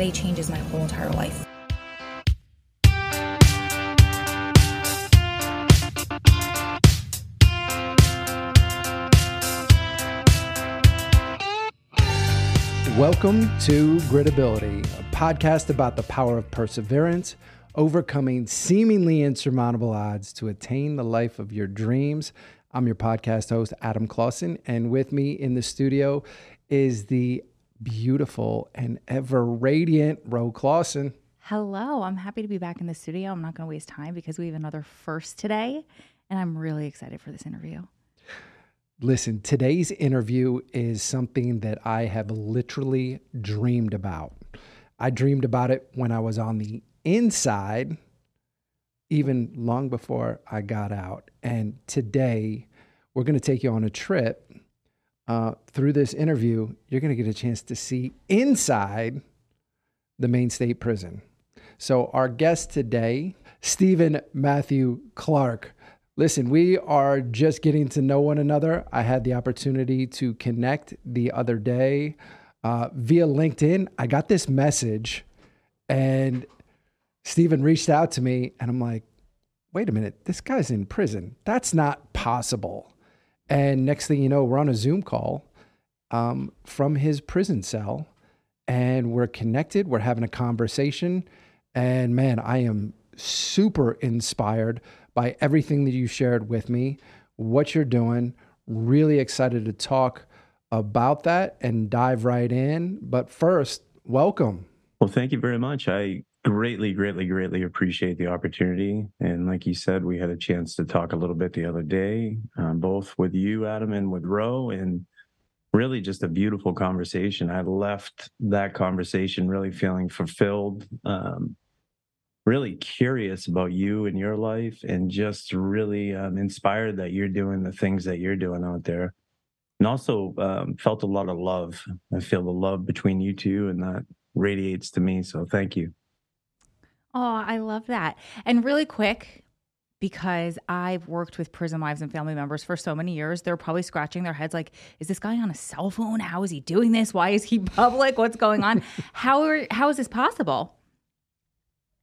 today changes my whole entire life. Welcome to Gritability, a podcast about the power of perseverance, overcoming seemingly insurmountable odds to attain the life of your dreams. I'm your podcast host, Adam Clausen, and with me in the studio is the beautiful and ever radiant Ro Clausen. Hello, I'm happy to be back in the studio. I'm not going to waste time because we have another first today, and I'm really excited for this interview. Listen, today's interview is something that I have literally dreamed about. I dreamed about it when I was on the inside, even long before I got out. And today, we're going to take you on a trip. Uh, through this interview, you're going to get a chance to see inside the Maine State Prison. So, our guest today, Stephen Matthew Clark, Listen, we are just getting to know one another. I had the opportunity to connect the other day uh, via LinkedIn. I got this message, and Stephen reached out to me, and I'm like, wait a minute, this guy's in prison. That's not possible. And next thing you know, we're on a Zoom call um, from his prison cell, and we're connected. We're having a conversation. And man, I am super inspired by everything that you shared with me, what you're doing. Really excited to talk about that and dive right in. But first, welcome. Well, thank you very much. I greatly, greatly, greatly appreciate the opportunity. And like you said, we had a chance to talk a little bit the other day, um, both with you, Adam, and with Ro, and really just a beautiful conversation. I left that conversation really feeling fulfilled, um, really curious about you and your life and just really um, inspired that you're doing the things that you're doing out there and also um, felt a lot of love i feel the love between you two and that radiates to me so thank you oh i love that and really quick because I've worked with prison wives and family members for so many years, they're probably scratching their heads like, is this guy on a cell phone? How is he doing this? Why is he public? What's going on? how are, how is this possible?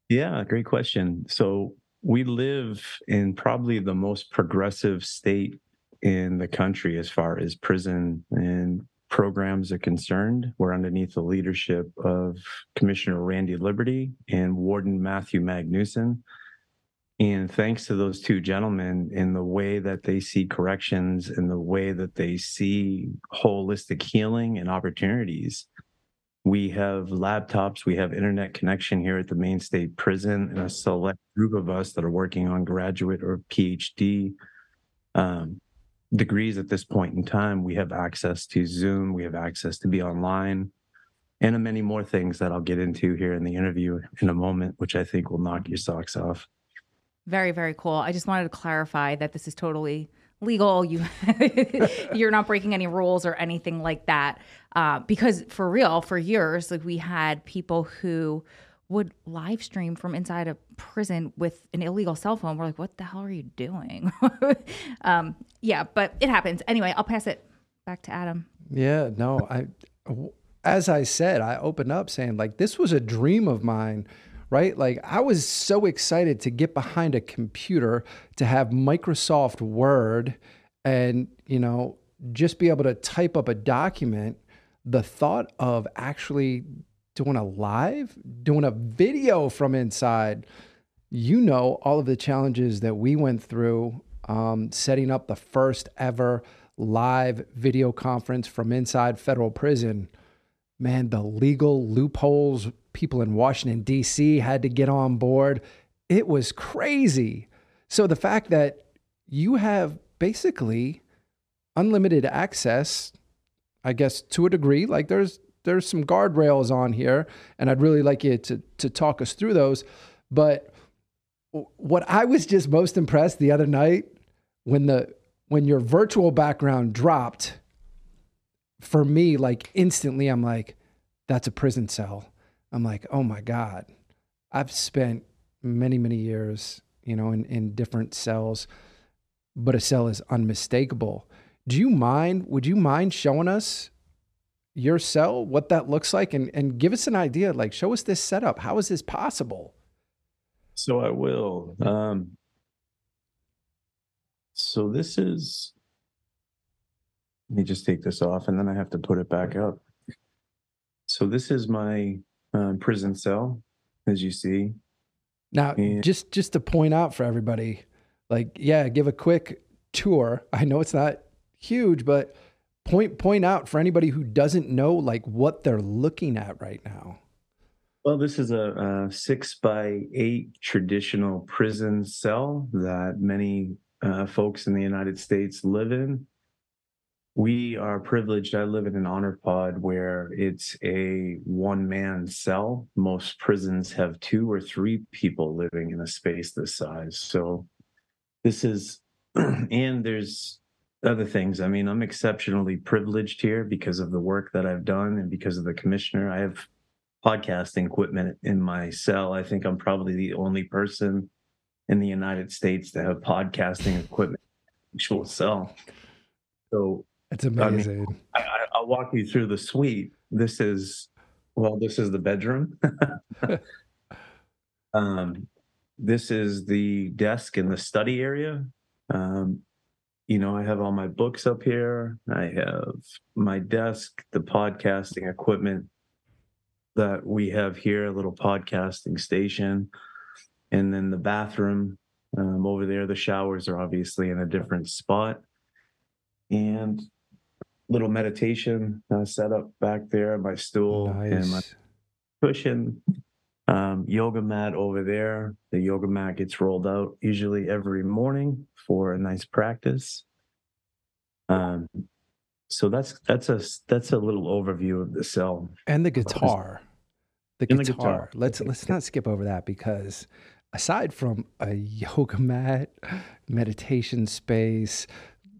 Yeah, great question. So we live in probably the most progressive state in the country as far as prison and programs are concerned. We're underneath the leadership of Commissioner Randy Liberty and Warden Matthew Magnuson. And thanks to those two gentlemen in the way that they see corrections and the way that they see holistic healing and opportunities, we have laptops, we have internet connection here at the Maine State Prison, and a select group of us that are working on graduate or PhD um, degrees at this point in time. We have access to Zoom, we have access to be online, and many more things that I'll get into here in the interview in a moment, which I think will knock your socks off. Very, very cool. I just wanted to clarify that this is totally legal. You you're not breaking any rules or anything like that. Uh, because for real, for years, like we had people who would live stream from inside a prison with an illegal cell phone. We're like, what the hell are you doing? um, yeah, but it happens. Anyway, I'll pass it back to Adam. Yeah, no, I, as I said, I opened up saying like this was a dream of mine right? Like I was so excited to get behind a computer to have Microsoft Word and, you know, just be able to type up a document. The thought of actually doing a live, doing a video from inside, you know, all of the challenges that we went through um, setting up the first ever live video conference from inside federal prison. Man, the legal loopholes people in Washington, D.C. had to get on board. It was crazy. So the fact that you have basically unlimited access, I guess to a degree, like there's there's some guardrails on here, and I'd really like you to to talk us through those. But what I was just most impressed the other night when the when your virtual background dropped for me, like instantly, I'm like, that's a prison cell. I'm like, oh my God, I've spent many, many years, you know, in, in different cells, but a cell is unmistakable. Do you mind? Would you mind showing us your cell, what that looks like, and and give us an idea. Like, show us this setup. How is this possible? So I will. Um, so this is. Let me just take this off, and then I have to put it back up. So this is my um, prison cell, as you see. Now, And- just just to point out for everybody, like, yeah, give a quick tour. I know it's not huge, but point point out for anybody who doesn't know like what they're looking at right now. Well, this is a, a six by eight traditional prison cell that many uh, folks in the United States live in. We are privileged. I live in an honor pod where it's a one man cell. Most prisons have two or three people living in a space this size. So, this is, and there's other things. I mean, I'm exceptionally privileged here because of the work that I've done and because of the commissioner. I have podcasting equipment in my cell. I think I'm probably the only person in the United States to have podcasting equipment in actual cell. So It's mean, amazing. I, I, I'll walk you through the suite. This is well, this is the bedroom. um, this is the desk in the study area. Um, you know, I have all my books up here. I have my desk, the podcasting equipment that we have here, a little podcasting station, and then the bathroom um, over there. The showers are obviously in a different spot, and little meditation uh, set up back there. My stool and my cushion, um, yoga mat over there. The yoga mat gets rolled out usually every morning for a nice practice. Um, so that's that's a that's a little overview of the cell. And the guitar. The And the guitar. guitar. Let's let's not skip over that because aside from a yoga mat, meditation space,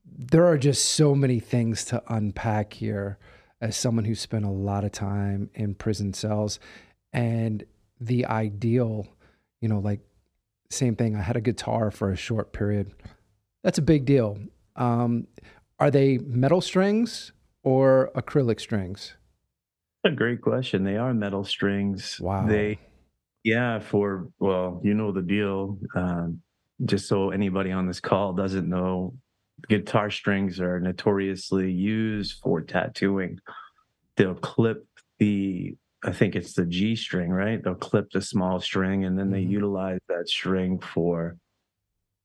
there are just so many things to unpack here as someone who spent a lot of time in prison cells and the ideal, you know, like same thing. I had a guitar for a short period. That's a big deal. Um, are they metal strings or acrylic strings? A great question. They are metal strings. Wow. They yeah, for well, you know the deal. Um, just so anybody on this call doesn't know, guitar strings are notoriously used for tattooing. They'll clip the, I think it's the G string, right? They'll clip the small string and then they Mhm. utilize that string for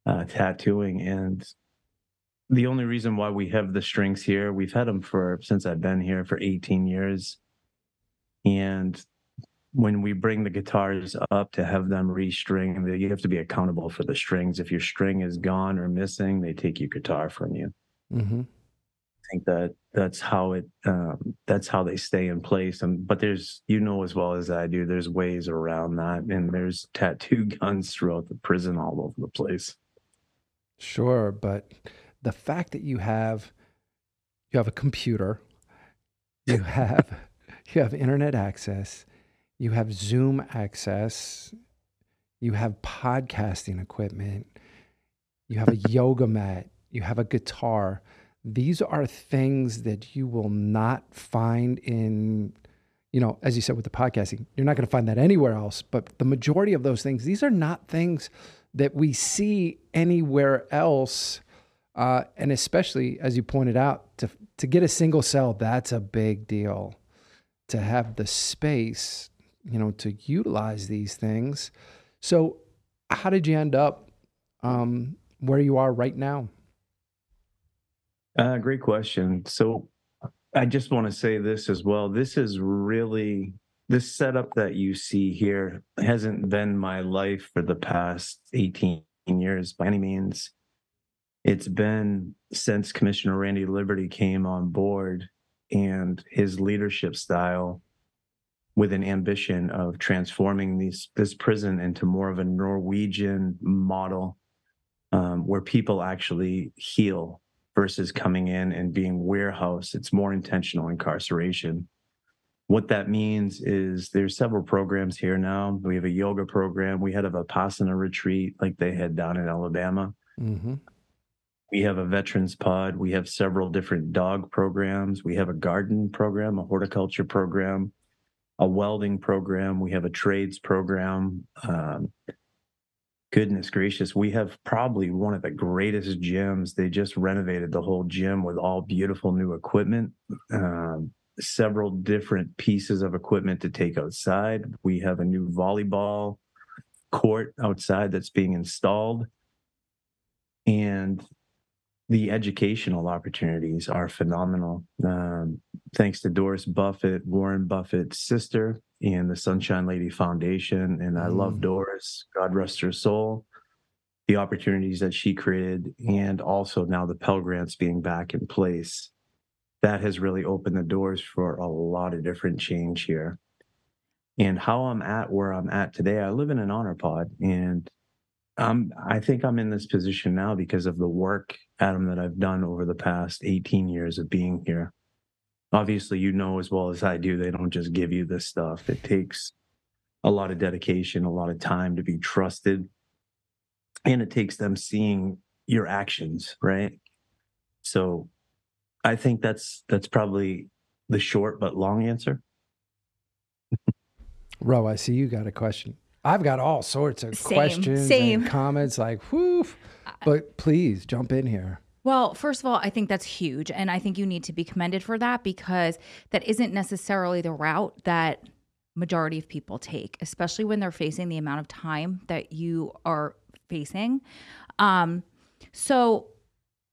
uh, tattooing. And the only reason why we have the strings here, we've had them for since I've been here for 18 years. And when we bring the guitars up to have them restring, you have to be accountable for the strings. If your string is gone or missing, they take your guitar from you. Mm-hmm. I think that that's how it um, that's how they stay in place. And but there's you know as well as I do, there's ways around that, and there's tattoo guns throughout the prison all over the place. Sure, but the fact that you have you have a computer, you have you have internet access, you have Zoom access, you have podcasting equipment, you have a yoga mat, you have a guitar. These are things that you will not find in you know, as you said with the podcasting, you're not going to find that anywhere else, but the majority of those things, these are not things that we see anywhere else. Uh, and especially as you pointed out, to to get a single cell, that's a big deal. To have the space, you know, to utilize these things. So, how did you end up um, where you are right now? Uh, great question. So I just want to say this as well. This is really this setup that you see here hasn't been my life for the past 18 years by any means. It's been since Commissioner Randy Liberty came on board and his leadership style with an ambition of transforming these this prison into more of a Norwegian model um, where people actually heal versus coming in and being warehouse. It's more intentional incarceration. What that means is there's several programs here now. We have a yoga program. We had a Vipassana retreat like they had down in Alabama. Mm-hmm. We have a veterans pod. We have several different dog programs. We have a garden program, a horticulture program, a welding program. We have a trades program. Um, goodness gracious, we have probably one of the greatest gyms. They just renovated the whole gym with all beautiful new equipment. Um, several different pieces of equipment to take outside. We have a new volleyball court outside that's being installed. And the educational opportunities are phenomenal. Um, thanks to Doris Buffett, Warren Buffett's sister, and the Sunshine Lady Foundation. And I mm. love Doris, God rest her soul, the opportunities that she created, and also now the Pell Grants being back in place. That has really opened the doors for a lot of different change here. And how I'm at where I'm at today, I live in an honor pod and um, I think I'm in this position now because of the work, Adam, that I've done over the past 18 years of being here. Obviously, you know as well as I do, they don't just give you this stuff. It takes a lot of dedication, a lot of time to be trusted, and it takes them seeing your actions, right? So, I think that's that's probably the short but long answer. Ro, I see you got a question. I've got all sorts of same, questions same. and comments like, whoo. Uh, but please jump in here. Well, first of all, I think that's huge. And I think you need to be commended for that because that isn't necessarily the route that majority of people take, especially when they're facing the amount of time that you are facing. Um, so,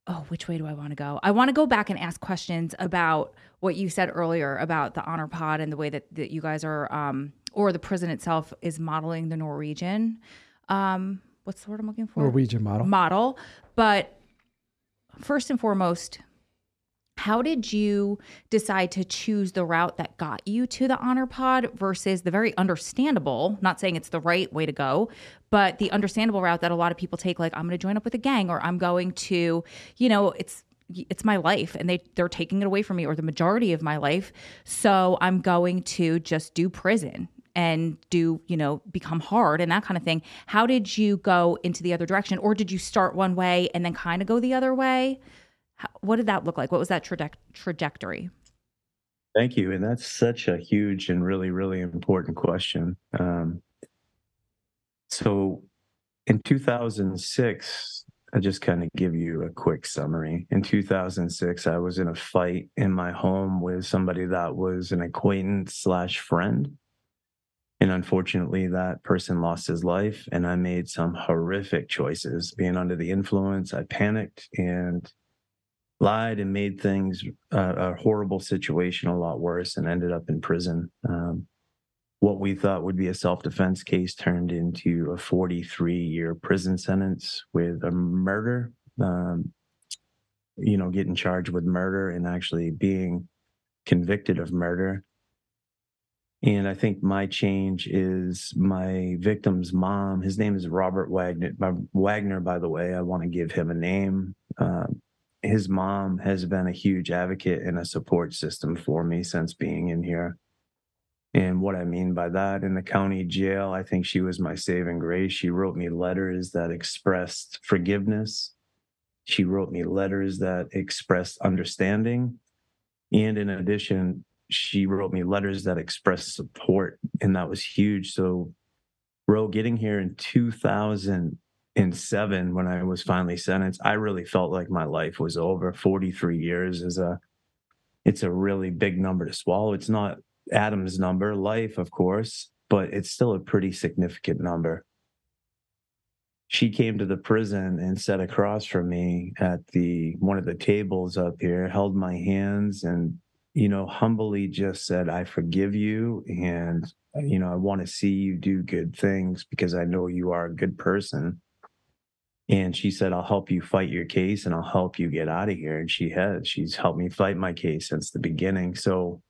oh, which way do I want to go? I want to go back and ask questions about what you said earlier about the honor pod and the way that, that you guys are um, or the prison itself is modeling the Norwegian. Um, what's the word I'm looking for? Norwegian model. Model. But first and foremost, how did you decide to choose the route that got you to the honor pod versus the very understandable, not saying it's the right way to go, but the understandable route that a lot of people take, like I'm going to join up with a gang or I'm going to, you know, it's it's my life and they they're taking it away from me or the majority of my life. So i'm going to just do prison and do, you know, become hard and that kind of thing. How did you go into the other direction? Or did you start one way and then kind of go the other way? How, what did that look like? What was that traje- trajectory? Thank you. And that's such a huge and really, really important question. Um, so in 2006, I just kind of give you a quick summary. In 2006, I was in a fight in my home with somebody that was an acquaintance slash friend. And unfortunately, that person lost his life, and I made some horrific choices. Being under the influence, I panicked and lied and made things uh, a horrible situation a lot worse and ended up in prison. Um, what we thought would be a self defense case turned into a 43 year prison sentence with a murder, um, you know, getting charged with murder and actually being convicted of murder. And I think my change is my victim's mom. His name is Robert Wagner. Wagner, by the way, I want to give him a name. Uh, his mom has been a huge advocate and a support system for me since being in here. And what I mean by that, in the county jail, I think she was my saving grace. She wrote me letters that expressed forgiveness. She wrote me letters that expressed understanding. And in addition, she wrote me letters that expressed support, and that was huge. So, Ro, getting here in 2007 when I was finally sentenced, I really felt like my life was over. 43 years is a it's a really big number to swallow. It's not Adam's number, life, of course, but it's still a pretty significant number. She came to the prison and sat across from me at the one of the tables up here, held my hands and you know, humbly just said, I forgive you. And, uh, you know, I want to see you do good things because I know you are a good person. And she said, I'll help you fight your case and I'll help you get out of here. And she has. She's helped me fight my case since the beginning. So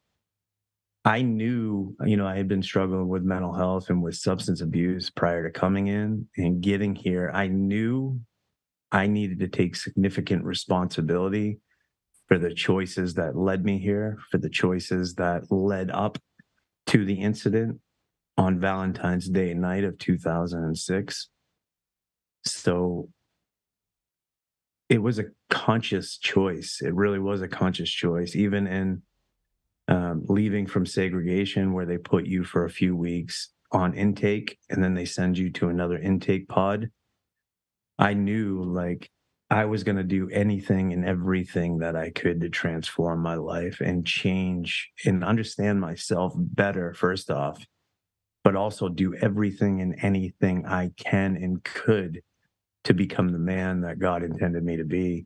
I knew, you know, I had been struggling with mental health and with substance abuse prior to coming in and getting here. I knew I needed to take significant responsibility for the choices that led me here, for the choices that led up to the incident on Valentine's Day night of 2006. So it was a conscious choice. It really was a conscious choice, even in um, leaving from segregation, where they put you for a few weeks on intake and then they send you to another intake pod. I knew like I was going to do anything and everything that I could to transform my life and change and understand myself better, first off, but also do everything and anything I can and could to become the man that God intended me to be.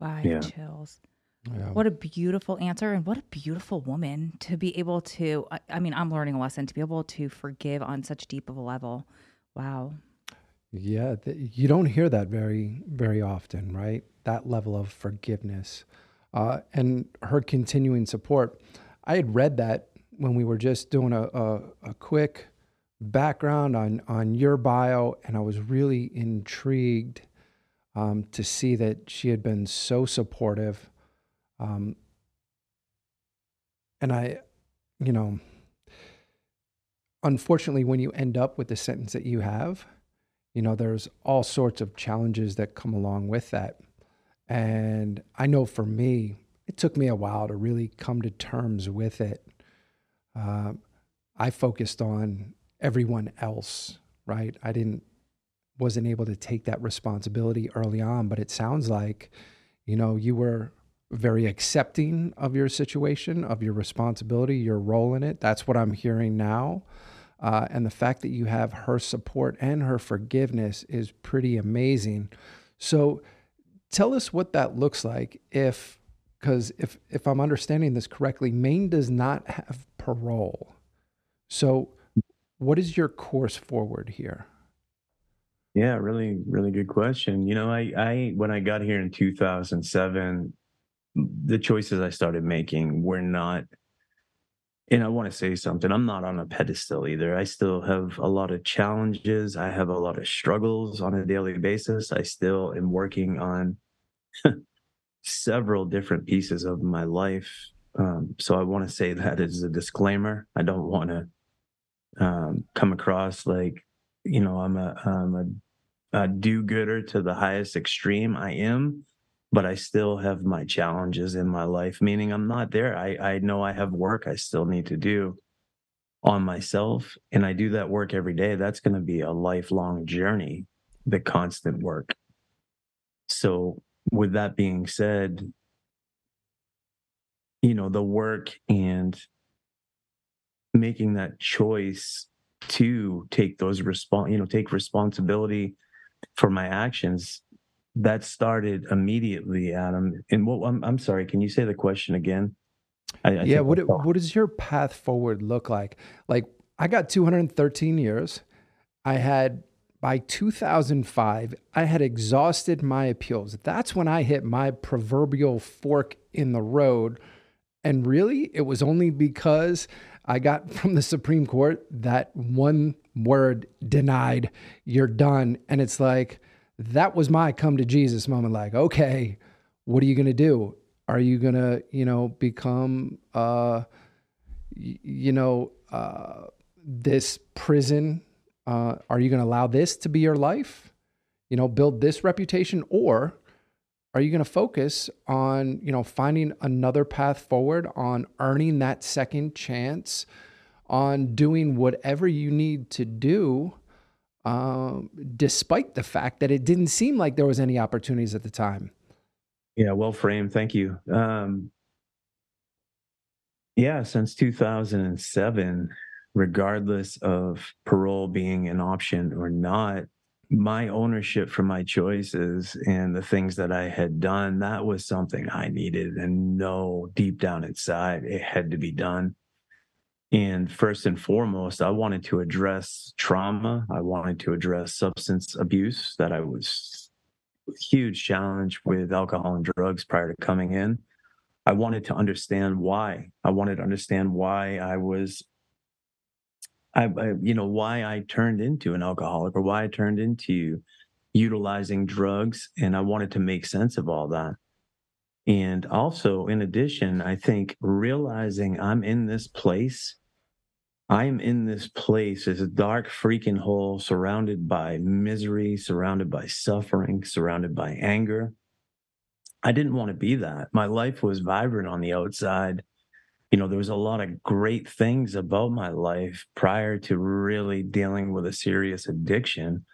Wow, yeah. chills. Yeah. What a beautiful answer, and what a beautiful woman to be able to. I, I mean, I'm learning a lesson to be able to forgive on such deep of a level. Wow. Yeah, th- you don't hear that very, very often, right? That level of forgiveness uh, and her continuing support. I had read that when we were just doing a, a, a quick background on on your bio, and I was really intrigued um, to see that she had been so supportive. Um, and I, you know, unfortunately, when you end up with the sentence that you have, you know, there's all sorts of challenges that come along with that. And I know for me, it took me a while to really come to terms with it. Uh, I focused on everyone else, right? I didn't, wasn't able to take that responsibility early on, but it sounds like, you know, you were very accepting of your situation, of your responsibility, your role in it. That's what I'm hearing now. Uh, and the fact that you have her support and her forgiveness is pretty amazing. So tell us what that looks like if because if if I'm understanding this correctly, Maine does not have parole. So what is your course forward here? Yeah, really, really good question. You know, I, I when I got here in 2007, the choices I started making were not and I want to say something. I'm not on a pedestal either. I still have a lot of challenges. I have a lot of struggles on a daily basis. I still am working on several different pieces of my life. Um, so I want to say that as a disclaimer. I don't want to um, come across like, you know, I'm a, I'm a, a do gooder to the highest extreme. I am but I still have my challenges in my life, meaning I'm not there. I, I know I have work I still need to do on myself, and I do that work every day. That's going to be a lifelong journey, the constant work. So, with that being said, you know, the work and making that choice to take those respons you know, take responsibility for my actions that started immediately, Adam. And what I'm, I'm sorry, can you say the question again? I, I yeah, what it, what does your path forward look like? Like I got 213 years. I had by 2005, I had exhausted my appeals. That's when I hit my proverbial fork in the road. And really, it was only because I got from the Supreme Court that one word denied, you're done. And it's like, that was my come to Jesus moment. Like, okay, what are you going to do? Are you going to, you know, become, uh, you know, uh, this prison? Uh, are you going to allow this to be your life? You know, build this reputation, or are you going to focus on, you know, finding another path forward, on earning that second chance, on doing whatever you need to do um, despite the fact that it didn't seem like there was any opportunities at the time. Yeah, well framed. Thank you. Um, yeah, since 2007, regardless of parole being an option or not, my ownership for my choices and the things that I had done, that was something I needed and know deep down inside it had to be done. And first and foremost, I wanted to address trauma. I wanted to address substance abuse that I was huge challenge with alcohol and drugs prior to coming in. I wanted to understand why. I wanted to understand why I was I, I, you know why I turned into an alcoholic or why I turned into utilizing drugs and I wanted to make sense of all that. And also, in addition, I think realizing I'm in this place I'm in this place, a dark freaking hole, surrounded by misery, surrounded by suffering, surrounded by anger. I didn't want to be that. My life was vibrant on the outside. You know, there was a lot of great things about my life prior to really dealing with a serious addiction.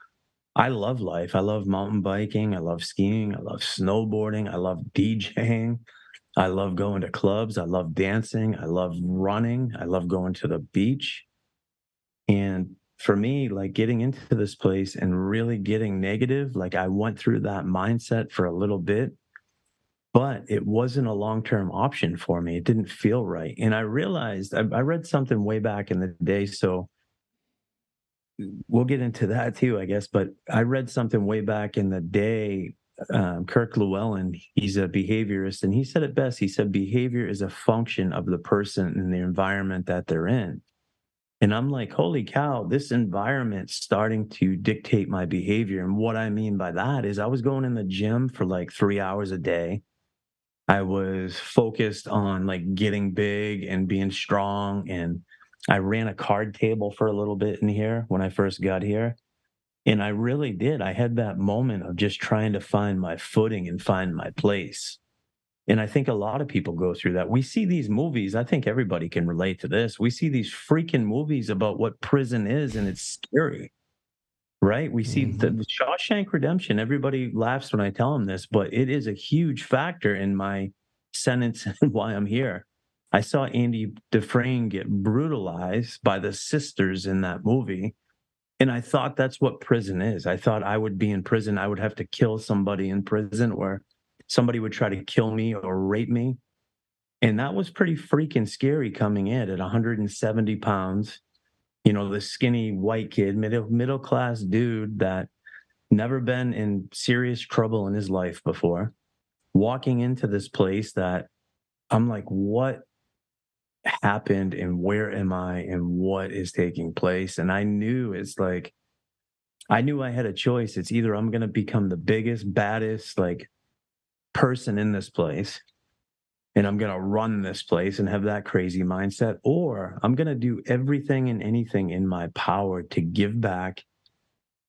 I love life. I love mountain biking. I love skiing. I love snowboarding. I love DJing. I love going to clubs. I love dancing. I love running. I love going to the beach. And for me, like getting into this place and really getting negative, like I went through that mindset for a little bit but it wasn't a long term option for me. It didn't feel right. And I realized I, I, read something way back in the day. So we'll get into that too, I guess. But I read something way back in the day. Um, Kurt Lewin, he's a behaviorist, and he said it best. He said, Behavior is a function of the person and the environment that they're in. And I'm like, holy cow, this environment's starting to dictate my behavior. And what I mean by that is I was going in the gym for like three hours a day I was focused on like getting big and being strong. And I ran a card table for a little bit in here when I first got here. And I really did. I had that moment of just trying to find my footing and find my place. And I think a lot of people go through that. We see these movies. I think everybody can relate to this. We see these freaking movies about what prison is, and it's scary right? We see mm-hmm. the, Shawshank Redemption. Everybody laughs when I tell them this, but it is a huge factor in my sentence and why I'm here. I saw Andy Dufresne get brutalized by the sisters in that movie. And I thought that's what prison is. I thought I would be in prison. I would have to kill somebody in prison or somebody would try to kill me or rape me. And that was pretty freaking scary coming in at 170 pounds you know, the skinny white kid, middle middle class dude that never been in serious trouble in his life before, walking into this place that I'm like, what happened and where am I and what is taking place? And I knew it's like I knew I had a choice. It's either I'm gonna become the biggest, baddest, like person in this place and I'm going to run this place and have that crazy mindset, or I'm going to do everything and anything in my power to give back,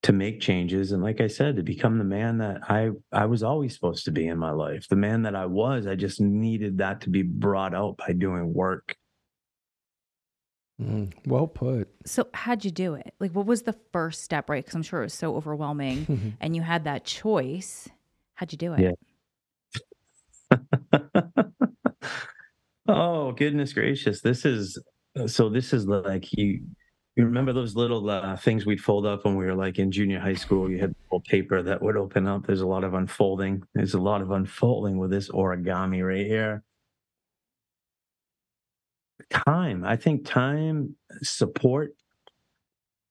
to make changes, and like I said, to become the man that I I was always supposed to be in my life. The man that I was, I just needed that to be brought out by doing work. Mm, well put. So, how'd you do it? Like, what was the first step, right? Because I'm sure it was so overwhelming, and you had that choice. How'd you do it? Yeah. Oh, goodness gracious. This is so this is like you you remember those little uh, things we'd fold up when we were like in junior high school? You had a little paper that would open up. There's a lot of unfolding. There's a lot of unfolding with this origami right here. Time. I think time, support.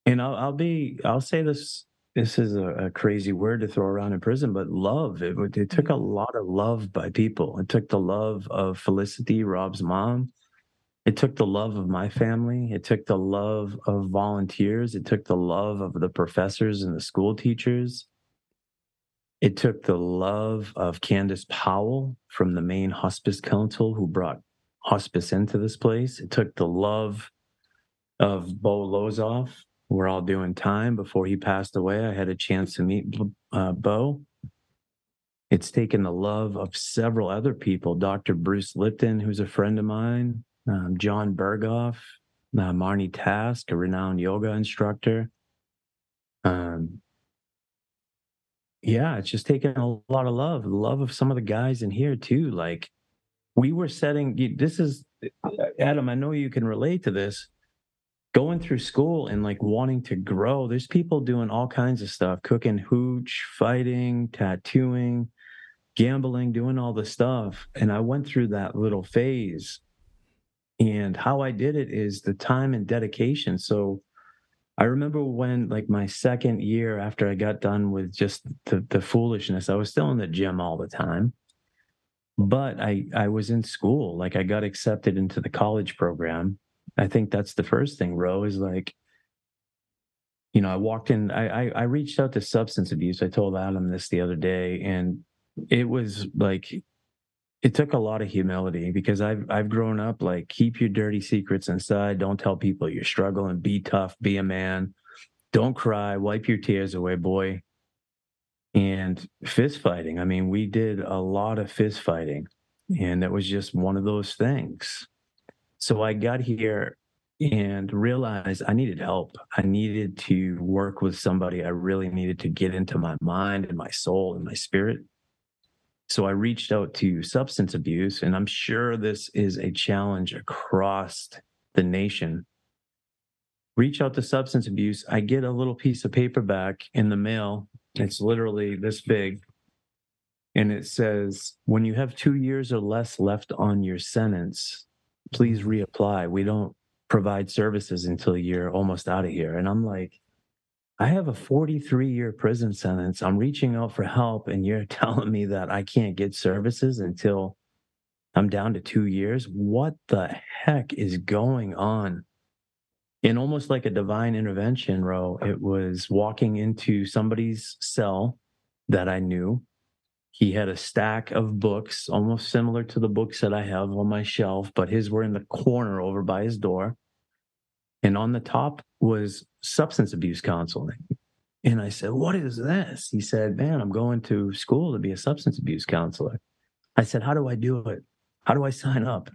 And I'll, I'll be, I'll say this this is a, a, crazy word to throw around in prison, but love. It, it took a mm-hmm. lot of love by people. It took the love of Felicity, Rob's mom. It took the love of my family. It took the love of volunteers. It took the love of the professors and the school teachers. It took the love of Candace Powell from the Maine Hospice Council, who brought hospice into this place. It took the love of Bo Lozoff, we're all doing time before he passed away. I had a chance to meet uh, Bo. It's taken the love of several other people Dr. Bruce Lipton, who's a friend of mine, um, John Berghoff, uh, Marnie Task, a renowned yoga instructor. Um, yeah, it's just taken a lot of love, love of some of the guys in here too. Like we were setting, this is, uh, Adam, I know you can relate to this going through school and like wanting to grow, there's people doing all kinds of stuff, cooking hooch, fighting, tattooing, gambling, doing all the stuff. And I went through that little phase. And how I did it is the time and dedication. So I remember when like my second year after I got done with just the, the foolishness, I was still in the gym all the time. But I I was in school, like I got accepted into the college program I think that's the first thing, Ro, is like, you know, I walked in, I, I, I reached out to substance abuse. I told Adam this the other day, and it was like it took a lot of humility because I've I've grown up like keep your dirty secrets inside. Don't tell people you're struggling. Be tough. Be a man. Don't cry. Wipe your tears away, boy. And fist fighting. I mean, we did a lot of fist fighting, and that was just one of those things. So I got here and realized I needed help. I needed to work with somebody. I really needed to get into my mind and my soul and my spirit so I reached out to substance abuse, and I'm sure this is a challenge across the nation. Reach out to substance abuse. I get a little piece of paper back in the mail. It's literally this big. And it says, when you have two years or less left on your sentence, please reapply. We don't provide services until you're almost out of here. And I'm like, I have a 43 year prison sentence. I'm reaching out for help, and you're telling me that I can't get services until I'm down to two years. What the heck is going on? In almost like a divine intervention, Ro, it was walking into somebody's cell that I knew. He had a stack of books, almost similar to the books that I have on my shelf, but his were in the corner over by his door. And on the top was substance abuse counseling. And I said, What is this? He said, Man, I'm going to school to be a substance abuse counselor. I said, How do I do it? How do I sign up?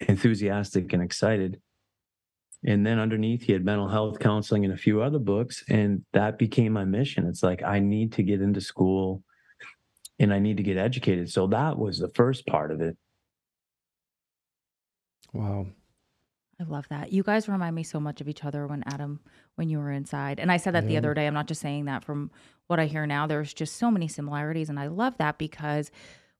Enthusiastic and excited. And then underneath, he had mental health counseling and a few other books. And that became my mission. It's like, I need to get into school and I need to get educated. So that was the first part of it. Wow. I love that. You guys remind me so much of each other when Adam, when you were inside. And I said that yeah. the other day. I'm not just saying that from what I hear now. There's just so many similarities. And I love that because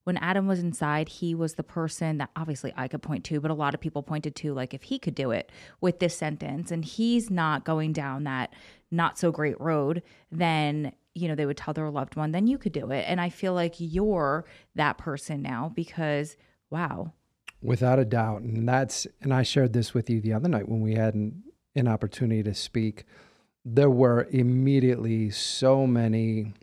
when Adam was inside, he was the person that obviously I could point to, but a lot of people pointed to, like, if he could do it with this sentence and he's not going down that not so great road, then, you know, they would tell their loved one, then you could do it. And I feel like you're that person now because, wow, Without a doubt. And that's, and I shared this with you the other night when we had an, an opportunity to speak. There were immediately so many,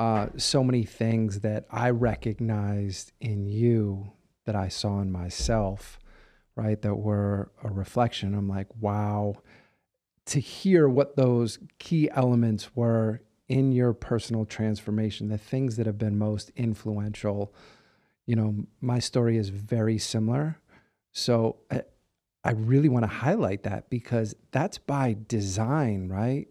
uh, so many things that I recognized in you that I saw in myself, right? That were a reflection. I'm like, wow. To hear what those key elements were in your personal transformation, the things that have been most influential you know, my story is very similar. So I, I really want to highlight that because that's by design, right?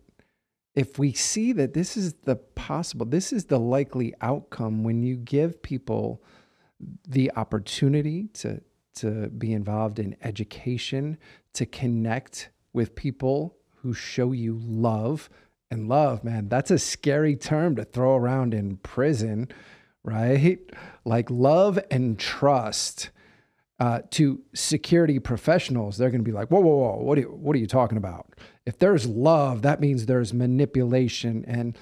If we see that this is the possible, this is the likely outcome when you give people the opportunity to to be involved in education, to connect with people who show you love. And love, man, that's a scary term to throw around in prison right? Like love and trust uh, to security professionals, they're going to be like, whoa, whoa, whoa, what are, you, what are you talking about? If there's love, that means there's manipulation. And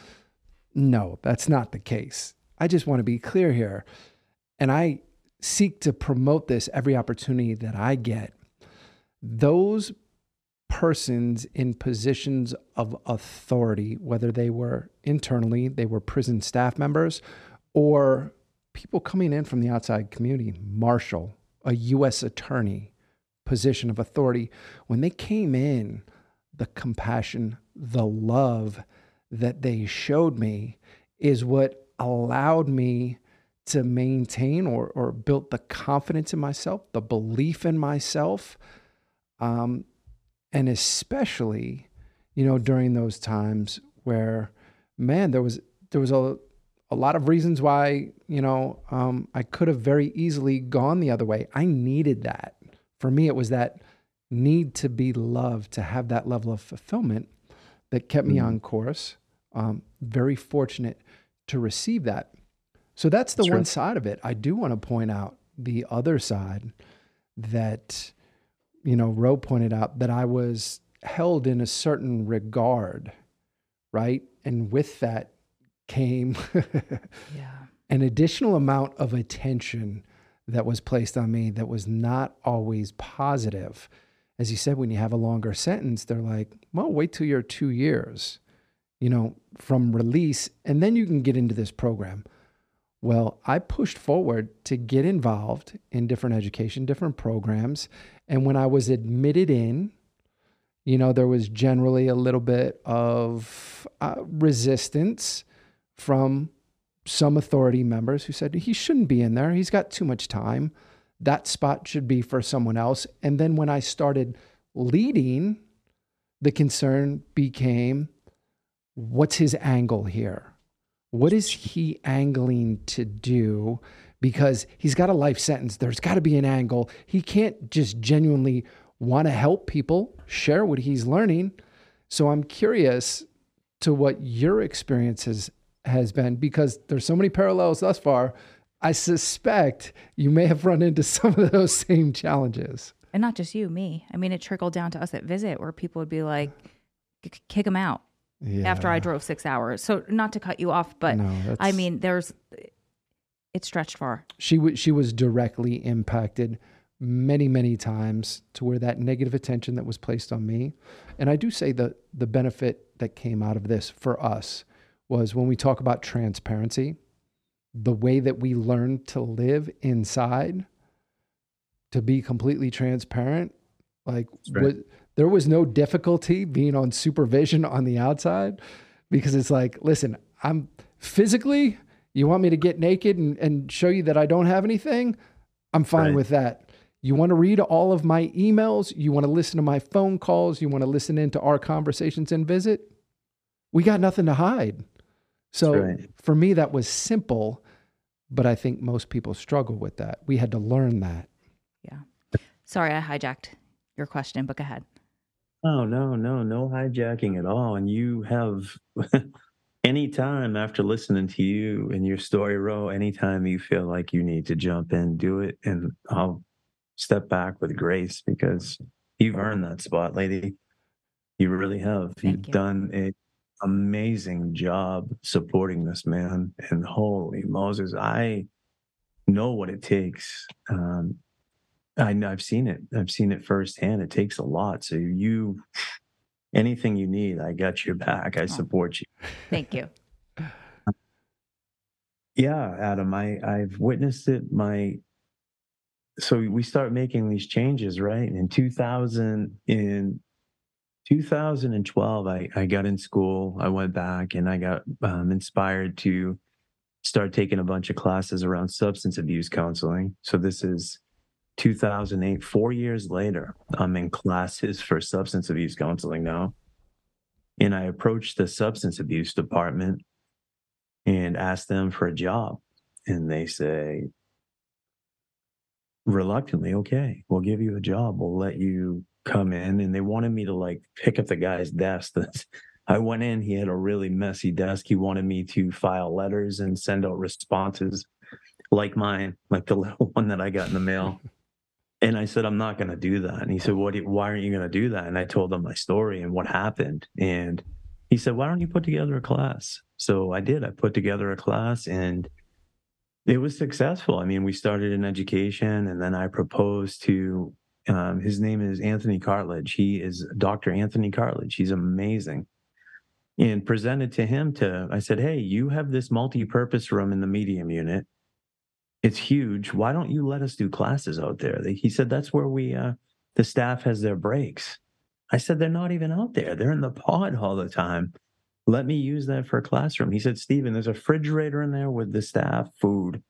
no, that's not the case. I just want to be clear here. And I seek to promote this every opportunity that I get. Those persons in positions of authority, whether they were internally, they were prison staff members, or people coming in from the outside community, marshal, a U.S. attorney, position of authority, when they came in, the compassion, the love that they showed me is what allowed me to maintain or, or built the confidence in myself, the belief in myself. Um, and especially, you know, during those times where, man, there was there was a a lot of reasons why, you know, um, I could have very easily gone the other way. I needed that. For me, it was that need to be loved, to have that level of fulfillment that kept me mm. on course. Um, very fortunate to receive that. So that's the that's one side of it. I do want to point out the other side that, you know, Ro pointed out that I was held in a certain regard, right? And with that, came yeah. an additional amount of attention that was placed on me that was not always positive. As you said, when you have a longer sentence, they're like, well, wait till you're two years, you know, from release, and then you can get into this program. Well, I pushed forward to get involved in different education, different programs. And when I was admitted in, you know, there was generally a little bit of uh, resistance from some authority members who said he shouldn't be in there. He's got too much time. That spot should be for someone else. And then when I started leading, the concern became what's his angle here? What is he angling to do? Because he's got a life sentence. There's got to be an angle. He can't just genuinely want to help people share what he's learning. So I'm curious to what your experience has, has been because there's so many parallels thus far. I suspect you may have run into some of those same challenges. And not just you, me. I mean, it trickled down to us at Visit where people would be like, kick him out yeah. after I drove six hours. So not to cut you off, but no, I mean, there's, it stretched far. She, w- she was directly impacted many, many times to where that negative attention that was placed on me. And I do say that the benefit that came out of this for us was when we talk about transparency, the way that we learn to live inside, to be completely transparent, like right. what, there was no difficulty being on supervision on the outside because it's like, listen, I'm physically, you want me to get naked and, and show you that I don't have anything? I'm fine right. with that. You want to read all of my emails? You want to listen to my phone calls? You want to listen into our conversations and visit? We got nothing to hide. So right. for me, that was simple, but I think most people struggle with that. We had to learn that. Yeah. Sorry, I hijacked your question, but go ahead. Oh, no, no, no hijacking at all. And you have anytime after listening to you and your story, Ro, anytime you feel like you need to jump in, do it. And I'll step back with grace because you've earned that spot, lady. You really have. Thank You've you. done an amazing job supporting this man. And holy Moses, I know what it takes. Um, I know I've seen it. I've seen it firsthand. It takes a lot. So you, anything you need, I got your back. I oh, support you. Thank you. yeah, Adam, I I've witnessed it. My so we start making these changes, right? In 2000, in 2012, I, I got in school. I went back and I got um, inspired to start taking a bunch of classes around substance abuse counseling. So this is 2008, four years later. I'm in classes for substance abuse counseling now. And I approached the substance abuse department and asked them for a job. And they say, reluctantly, okay, we'll give you a job. We'll let you come in. And they wanted me to like pick up the guy's desk. I went in, he had a really messy desk. He wanted me to file letters and send out responses like mine, like the little one that I got in the mail. And I said, I'm not going to do that. And he said, what, why aren't you going to do that? And I told him my story and what happened. And he said, why don't you put together a class? So I did. I put together a class and it was successful. I mean, we started in education, and then I proposed to. Um, his name is Anthony Cartledge. He is Dr. Anthony Cartledge. He's amazing. And presented to him to, I said, Hey, you have this multi purpose room in the medium unit. It's huge. Why don't you let us do classes out there? He said, That's where we, uh, the staff has their breaks. I said, They're not even out there. They're in the pod all the time let me use that for a classroom. He said, Stephen, there's a refrigerator in there with the staff food.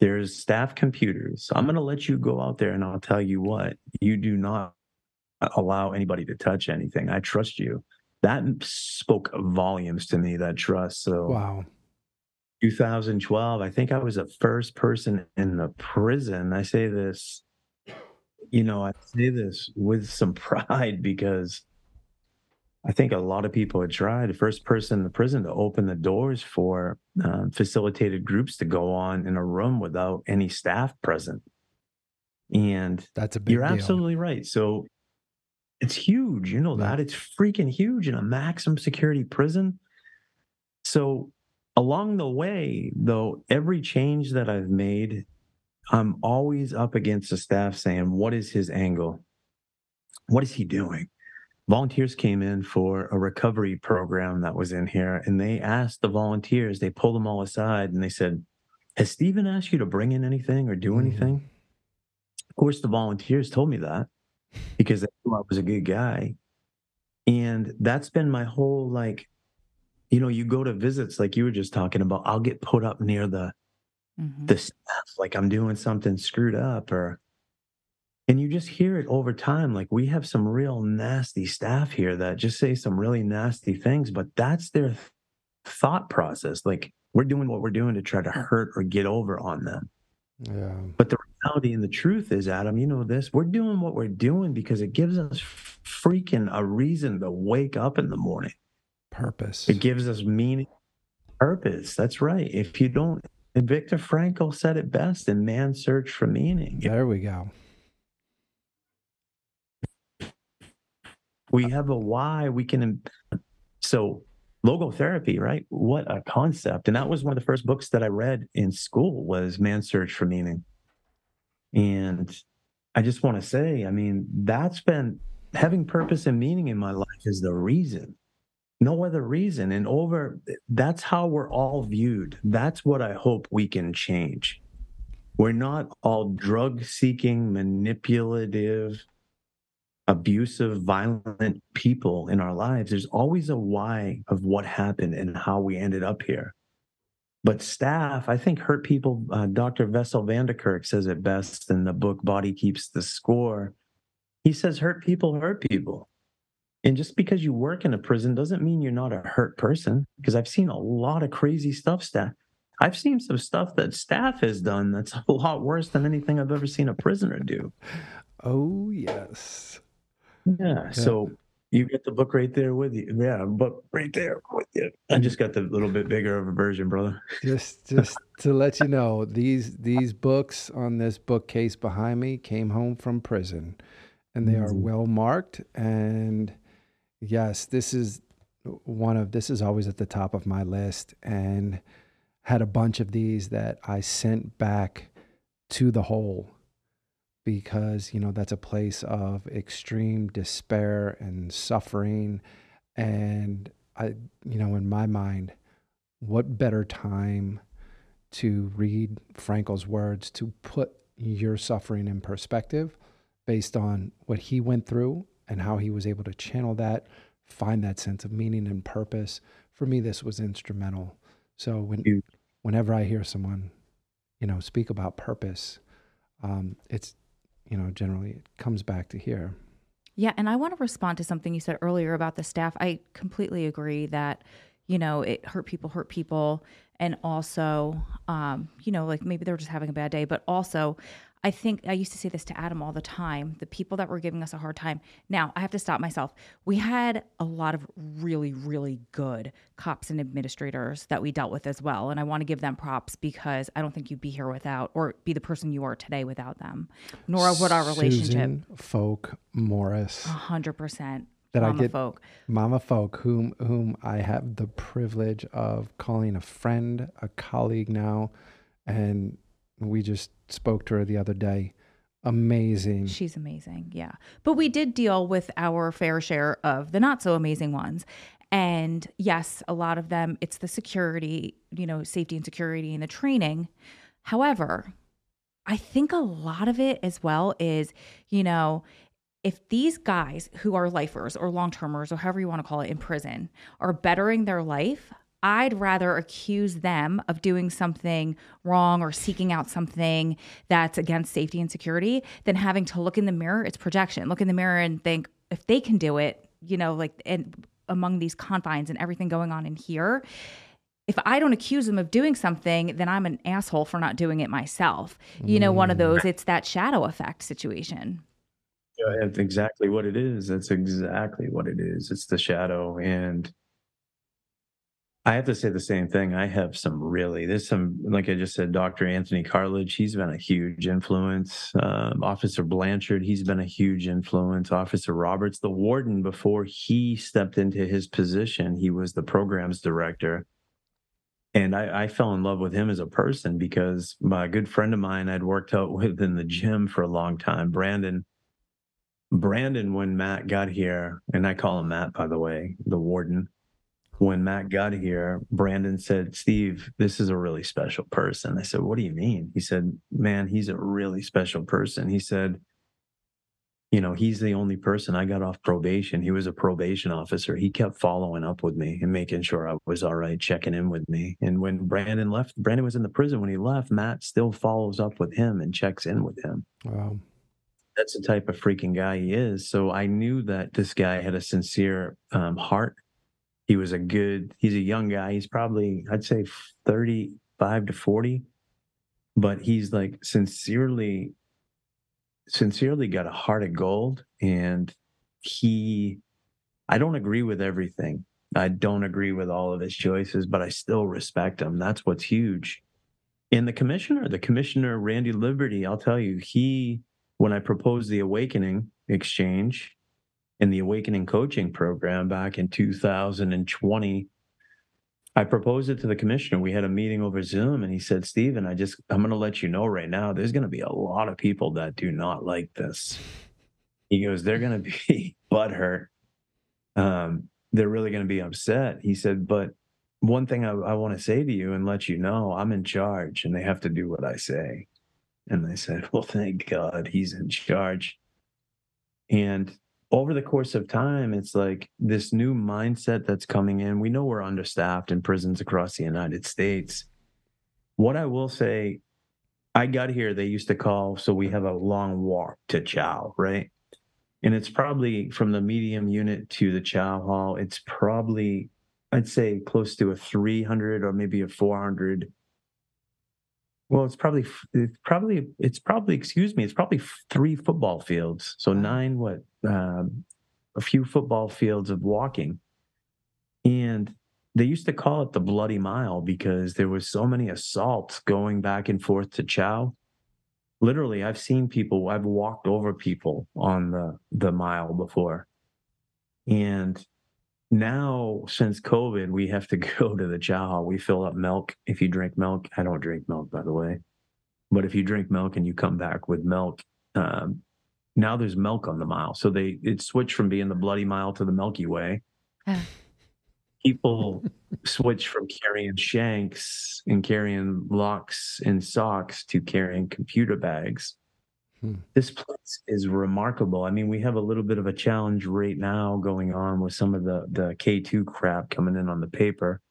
There's staff computers. I'm going to let you go out there and I'll tell you what, you do not allow anybody to touch anything. I trust you. That spoke volumes to me, that trust. So, wow. 2012, I think I was the first person in the prison. I say this, you know, I say this with some pride because I think a lot of people had tried. The first person in the prison to open the doors for um, facilitated groups to go on in a room without any staff present. And that's a big you're deal. absolutely right. So it's huge. You know that it's freaking huge in a maximum security prison. So along the way, though, every change that I've made, I'm always up against the staff saying, "What is his angle? What is he doing?" Volunteers came in for a recovery program that was in here and they asked the volunteers they pulled them all aside and they said Has Steven asked you to bring in anything or do Mm. anything? Of course, the volunteers told me that because they knew I was a good guy. And that's been my whole like, you know, you go to visits like you were just talking about, I'll get put up near the Mhm. the staff, like I'm doing something screwed up or and you just hear it over time. Like we have some real nasty staff here that just say some really nasty things, but that's their th- thought process. Like we're doing what we're doing to try to hurt or get over on them. Yeah. But the reality and the truth is, Adam, you know this, we're doing what we're doing because it gives us freaking a reason to wake up in the morning. Purpose. It gives us meaning, purpose. That's right. If you don't, and Viktor Frankl said it best in Man's Search for Meaning. There we go. We have a why, we can. So, logotherapy, right? What a concept! And that was one of the first books that I read in school was Man's Search for Meaning. And I just want to say, I mean, that's been having purpose and meaning in my life is the reason. No other reason. And over that's how we're all viewed. That's what I hope we can change. We're not all drug seeking, manipulative, abusive, violent people in our lives. There's always a why of what happened and how we ended up here. But staff, I think hurt people, uh, Dr. Bessel van der Kolk says it best in the book Body Keeps the Score. He says hurt people hurt people. And just because you work in a prison doesn't mean you're not a hurt person. Because I've seen a lot of crazy stuff, staff. I've seen some stuff that staff has done that's a lot worse than anything I've ever seen a prisoner do. Oh yes. Yeah. So you get the book right there with you. Yeah, book right there with you. I just got the little bit bigger of a version, brother. Just just to let you know, these these books on this bookcase behind me came home from prison, and they are Mhm. well marked. And yes, this is one of this is always at the top of my list, and had a bunch of these that I sent back to the hole because you know that's a place of extreme despair and suffering. And i you know in my mind what better time to read Frankl's words to put your suffering in perspective based on what he went through and how he was able to channel that find that sense of meaning and purpose? For me this was instrumental. So when whenever i hear someone you know speak about purpose um, it's you know generally it comes back to here Yeah, and I want to respond to something you said earlier about the staff. I completely agree that, you know, it hurt people, hurt people. And also, um, you know, like maybe they're just having a bad day. But also, I think I used to say this to Adam all the time the people that were giving us a hard time. Now, I have to stop myself. We had a lot of really, really good cops and administrators that we dealt with as well. And I want to give them props because I don't think you'd be here without or be the person you are today without them, nor would our relationship. Susan folk morris A hundred percent. That I Mama get- folk. Mama Folk, whom whom I have the privilege of calling a friend, a colleague now, and we just spoke to her the other day. Amazing. She's amazing. Yeah. But we did deal with our fair share of the not so amazing ones. And yes, a lot of them, it's the security, you know, safety and security and the training. However, I think a lot of it as well is, you know, if these guys who are lifers or long termers or however you want to call it in prison are bettering their life, I'd rather accuse them of doing something wrong or seeking out something that's against safety and security than having to look in the mirror. It's projection. Look in the mirror and think if they can do it, you know, like and among these confines and everything going on in here, if I don't accuse them of doing something, then I'm an asshole for not doing it myself. You know, one of mm. those, it's that shadow effect situation. Yeah, That's exactly what it is. That's exactly what it is. It's the shadow. And I have to say the same thing. I have some really, there's some, like I just said, Dr. Anthony Cartledge, he's been a huge influence. Um, Officer Blanchard, he's been a huge influence. Officer Roberts, the warden, before he stepped into his position, he was the programs director. And I, I fell in love with him as a person because my good friend of mine I'd worked out with in the gym for a long time, Brandon. Brandon, when Matt got here, and I call him Matt, by the way, the warden, when Matt got here, Brandon said, Steve, this is a really special person. I said, What do you mean? He said, Man, he's a really special person. He said, You know, he's the only person I got off probation. He was a probation officer. He kept following up with me and making sure I was all right, checking in with me. And when Brandon left, Brandon was in the prison. When he left, Matt still follows up with him and checks in with him. Wow. That's the type of freaking guy he is. So I knew that this guy had a sincere um, heart he was a good he's a young guy. He's probably i'd say 35 to 40 but he's like sincerely sincerely got a heart of gold. And he i don't agree with everything. I don't agree with all of his choices but i still respect him. That's what's huge. And the commissioner the commissioner randy liberty i'll tell you he when i proposed the awakening exchange in the Awakening Coaching Program back in 2020. I proposed it to the commissioner. We had a meeting over Zoom, and he said, Stephen, I just, I'm going to let you know right now, there's going to be a lot of people that do not like this. He goes, they're going to be butthurt. Um, they're really going to be upset. He said, but one thing I, I want to say to you and let you know, I'm in charge and they have to do what I say. And they said, well, thank God he's in charge. And over the course of time, it's like this new mindset that's coming in. We know we're understaffed in prisons across the United States. What I will say, I got here, they used to call, so we have a long walk to chow, right? And it's probably from the medium unit to the chow hall, it's probably, I'd say, close to a 300 or maybe a 400 well, it's probably it's probably it's probably excuse me, it's probably three football fields. So nine what um, a few football fields of walking, and they used to call it the bloody mile because there was so many assaults going back and forth to Chow. Literally, I've seen people. I've walked over people on the the mile before, and now since COVID, we have to go to the chow hall. We fill up milk. If you drink milk, I don't drink milk, by the way, but if you drink milk and you come back with milk, um, now there's milk on the mile. So they it switched from being the bloody mile to the Milky Way. People switch from carrying shanks and carrying locks and socks to carrying computer bags. Hmm. This place is remarkable. I mean, we have a little bit of a challenge right now going on with some of the the K2 crap coming in on the paper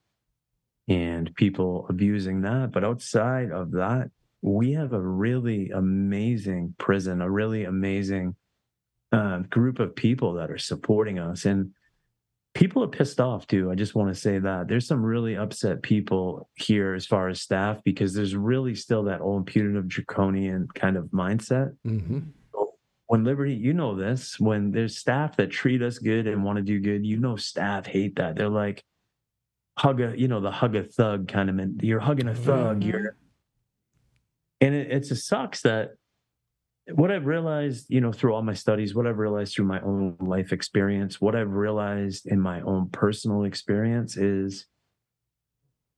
and people abusing that. But outside of that, we have a really amazing prison, a really amazing uh, group of people that are supporting us. And people are pissed off too. I just want to say that there's some really upset people here as far as staff because there's really still that old punitive draconian kind of mindset. Mm-hmm. When Liberty, you know this, when there's staff that treat us good and want to do good, you know, staff hate that. They're like, hug a, you know, the hug a thug kind of, man. you're hugging a thug. Mm-hmm. You're, and it, it's a sucks that what I've realized, you know, through all my studies, what I've realized through my own life experience, what I've realized in my own personal experience is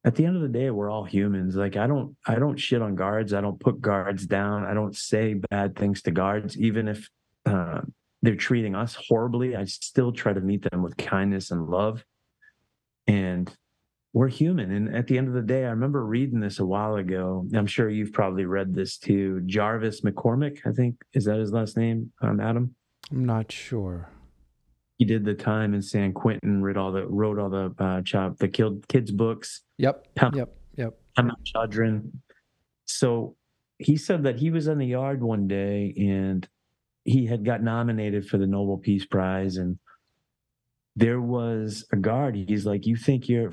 at the end of the day, we're all humans. Like I don't I don't shit on guards. I don't put guards down. I don't say bad things to guards, even if uh, they're treating us horribly. I still try to meet them with kindness and love. And we're human. And at the end of the day, I remember reading this a while ago. I'm sure you've probably read this too. Jarvis McCormick, I think, is that his last name, um, Adam? I'm not sure. He did the time in San Quentin, wrote all the wrote all the uh, chop the killed kids books. Yep. Pam, yep. Yep. Chödrön. So he said that he was in the yard one day and he had got nominated for the Nobel Peace Prize and there was a guard. He's like, "You think you're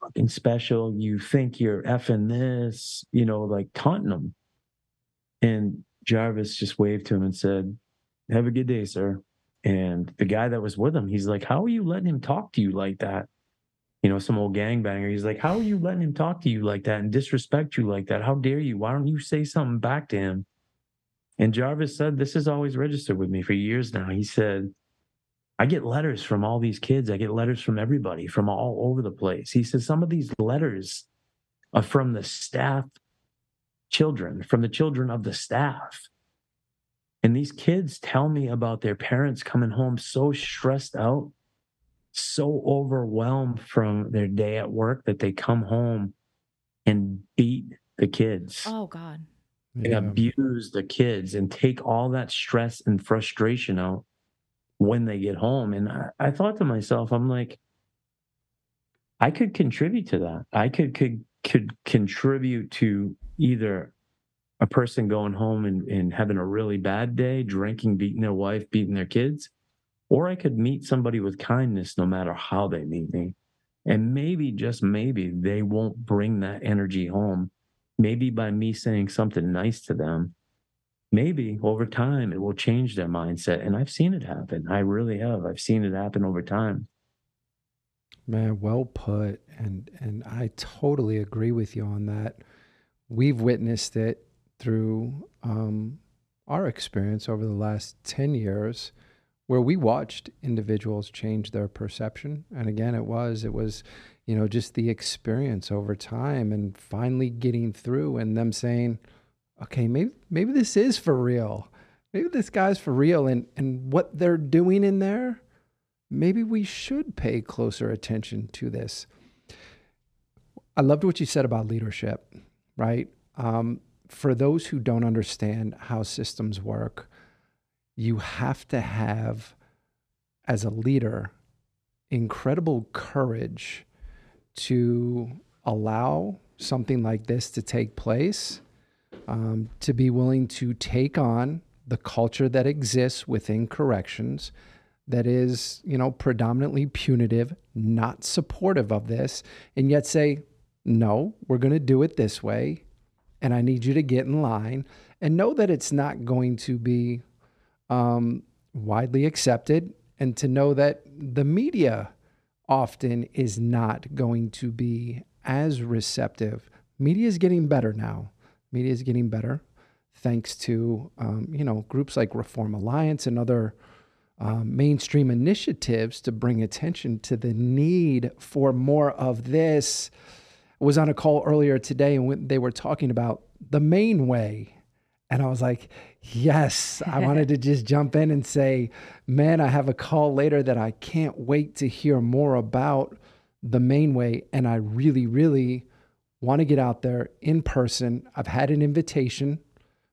fucking special. You think you're effing this, you know, like taunting them. And Jarvis just waved to him and said, Have a good day, sir. And the guy that was with him, he's like, How are you letting him talk to you like that? You know, some old gangbanger. He's like, How are you letting him talk to you like that and disrespect you like that? How dare you? Why don't you say something back to him? And Jarvis said, This has always registered with me for years now. He said, I get letters from all these kids. I get letters from everybody from all over the place. He says some of these letters are from the staff children, from the children of the staff. And these kids tell me about their parents coming home so stressed out so overwhelmed from their day at work that they come home and beat the kids. Oh God. They abuse the kids and take all that stress and frustration out when they get home. And I, I thought to myself, I'm like, I could contribute to that. I could could could contribute to either a person going home and, and having a really bad day, drinking, beating their wife, beating their kids, or I could meet somebody with kindness no matter how they meet me. And maybe, just maybe, they won't bring that energy home. Maybe by me saying something nice to them, maybe over time it will change their mindset. And I've seen it happen. I really have. I've seen it happen over time. Man, well put. And and I totally agree with you on that. We've witnessed it through um, our experience over the last 10 years where we watched individuals change their perception. And again, it was, it was, you know, just the experience over time and finally getting through and them saying, okay, maybe, maybe this is for real. Maybe this guy's for real. And, and what they're doing in there, maybe we should pay closer attention to this. I loved what you said about leadership, right? Um, for those who don't understand how systems work, you have to have, as a leader, incredible courage to allow something like this to take place, um, to be willing to take on the culture that exists within corrections that is, you know, predominantly punitive, not supportive of this, and yet say, no, we're going to do it this way. And I need you to get in line and know that it's not going to be um, widely accepted, and to know that the media often is not going to be as receptive. Media is getting better now. Media is getting better thanks to um, you know groups like Reform Alliance and other um, mainstream initiatives to bring attention to the need for more of this. I was on a call earlier today and they were talking about the Maine Way and I was like, yes, I wanted to just jump in and say, man, I have a call later that I can't wait to hear more about the Maine Way. And I really, really want to get out there in person. I've had an invitation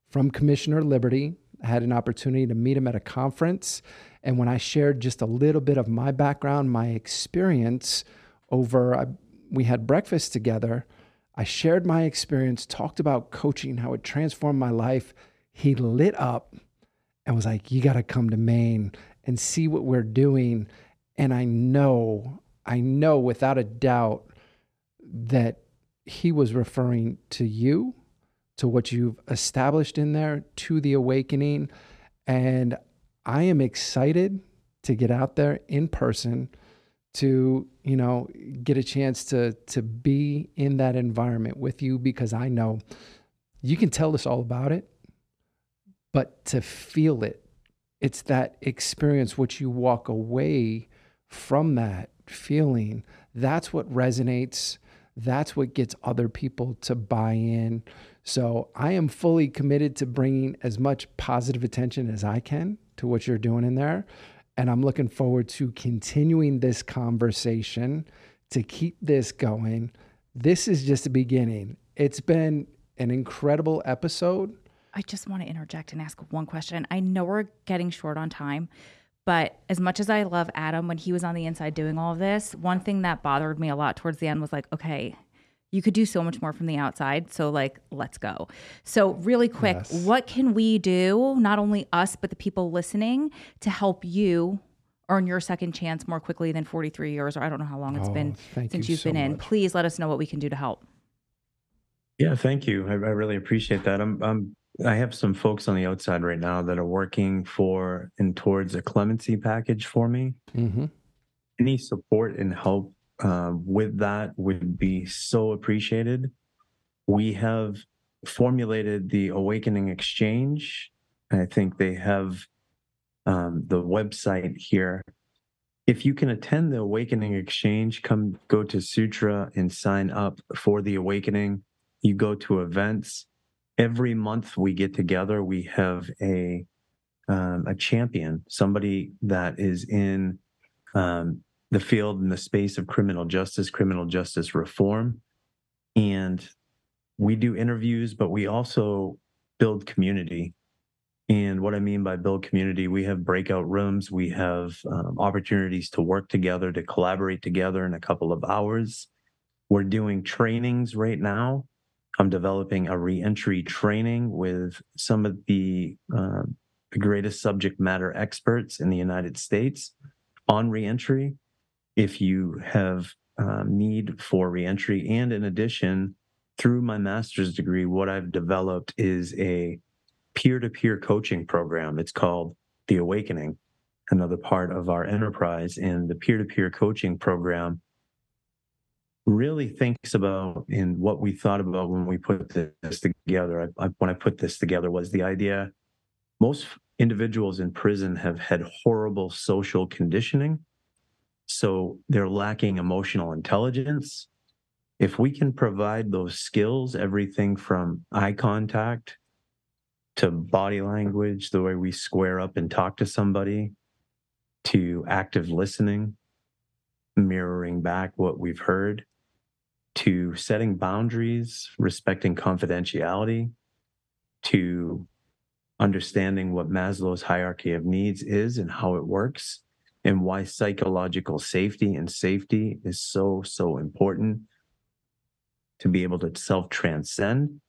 from Commissioner Liberty. I had an opportunity to meet him at a conference. And when I shared just a little bit of my background, my experience over, I, we had breakfast together I shared my experience, talked about coaching, how it transformed my life. He lit up and was like, You got to come to Maine and see what we're doing. And I know, I know without a doubt that he was referring to you, to what you've established in there, to the awakening. And I am excited to get out there in person to you know get a chance to to be in that environment with you because I know you can tell us all about it but to feel it it's that experience which you walk away from that feeling that's what resonates that's what gets other people to buy in so I am fully committed to bringing as much positive attention as I can to what you're doing in there and I'm looking forward to continuing this conversation to keep this going. This is just the beginning. It's been an incredible episode. I just want to interject and ask one question. I know we're getting short on time, but as much as I love Adam when he was on the inside doing all of this, one thing that bothered me a lot towards the end was like, okay, you could do so much more from the outside. So, like, let's go. So, really quick, yes. what can we do, not only us, but the people listening, to help you earn your second chance more quickly than 43 years, or I don't know how long it's oh, been since you have so been in? Much. Please let us know what we can do to help. Yeah, thank you. I, I really appreciate that. I'm, I'm, I have some folks on the outside right now that are working for and towards a clemency package for me. Mm-hmm. Any support and help uh, with that would be so appreciated. We have formulated the Awakening Exchange. I think they have um, the website here. If you can attend the Awakening Exchange, come go to Sutra and sign up for the Awakening. You go to events. Every month we get together. We have a um, a champion, somebody that is in um, the field in the space of criminal justice, criminal justice reform. And we do interviews, but we also build community. And what I mean by build community, we have breakout rooms, we have um, opportunities to work together, to collaborate together in a couple of hours. We're doing trainings right now. I'm developing a reentry training with some of the, uh, greatest subject matter experts in the United States on reentry. If you have um, need for reentry, and in addition, through my master's degree, what I've developed is a peer to peer coaching program. It's called The Awakening, another part of our enterprise. And the peer to peer coaching program really thinks about and what we thought about when we put this together. I, I, when I put this together was the idea most individuals in prison have had horrible social conditioning. So they're lacking emotional intelligence if we can provide those skills, everything from eye contact to body language, the way we square up and talk to somebody, to active listening, mirroring back what we've heard, to setting boundaries, respecting confidentiality, to understanding what Maslow's hierarchy of needs is and how it works, and why psychological safety and safety is so, so important to be able to self transcend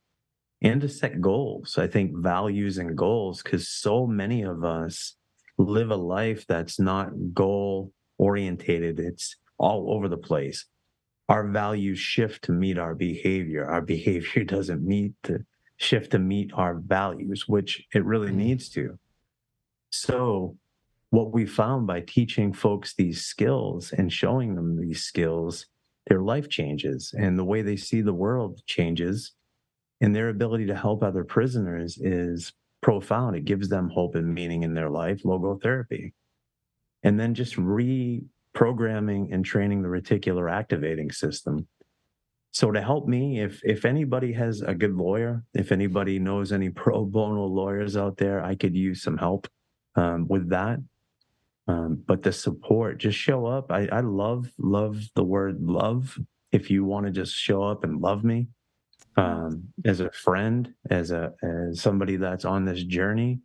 and to set goals. I think values and goals, because so many of us live a life that's not goal orientated, it's all over the place. Our values shift to meet our behavior. Our behavior doesn't meet the shift to meet our values, which it really mm-hmm. needs to. So, what we found by teaching folks these skills and showing them these skills their life changes and the way they see the world changes and their ability to help other prisoners is profound it gives them hope and meaning in their life logotherapy and then just reprogramming and training the reticular activating system so to help me if if anybody has a good lawyer if anybody knows any pro bono lawyers out there i could use some help um, with that um, but the support, just show up. I, I love, love the word love. If you want to just show up and love me um, as a friend, as a as somebody that's on this journey,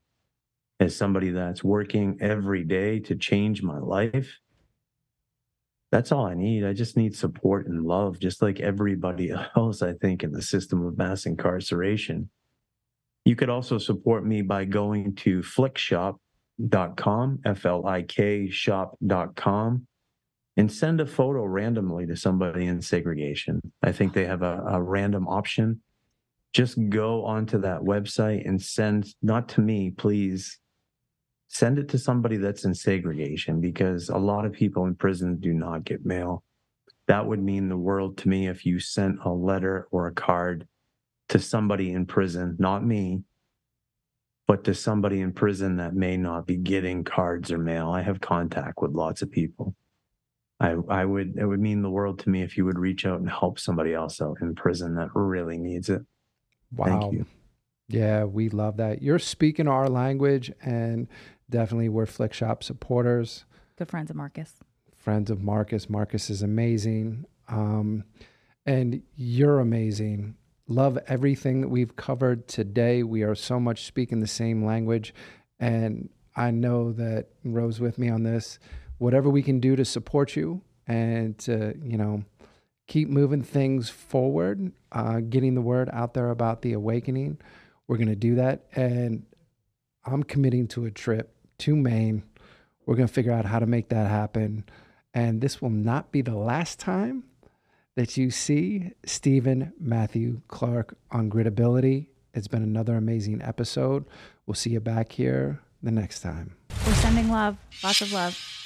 as somebody that's working every day to change my life, that's all I need. I just need support and love, just like everybody else, I think, in the system of mass incarceration. You could also support me by going to Flikshop, com, F L I K shop.com, and send a photo randomly to somebody in segregation. I think they have a, a random option. Just go onto that website and send, not to me, please, send it to somebody that's in segregation because a lot of people in prison do not get mail. That would mean the world to me if you sent a letter or a card to somebody in prison, not me, but to somebody in prison that may not be getting cards or mail. I have contact with lots of people. I, I would it would mean the world to me if you would reach out and help somebody else out in prison that really needs it. Wow. Thank you. Yeah, we love that. You're speaking our language and definitely we're Flikshop supporters. Good friends of Marcus. Friends of Marcus. Marcus is amazing. Um, and you're amazing love everything that we've covered today. We are so much speaking the same language. And I know that Rose with me on this. Whatever we can do to support you and to, you know, keep moving things forward, uh, getting the word out there about the awakening, we're going to do that. And I'm committing to a trip to Maine. We're going to figure out how to make that happen. And this will not be the last time that you see Stephen Matthew Clark on Gritability. It's been another amazing episode. We'll see you back here the next time. We're sending love, lots of love.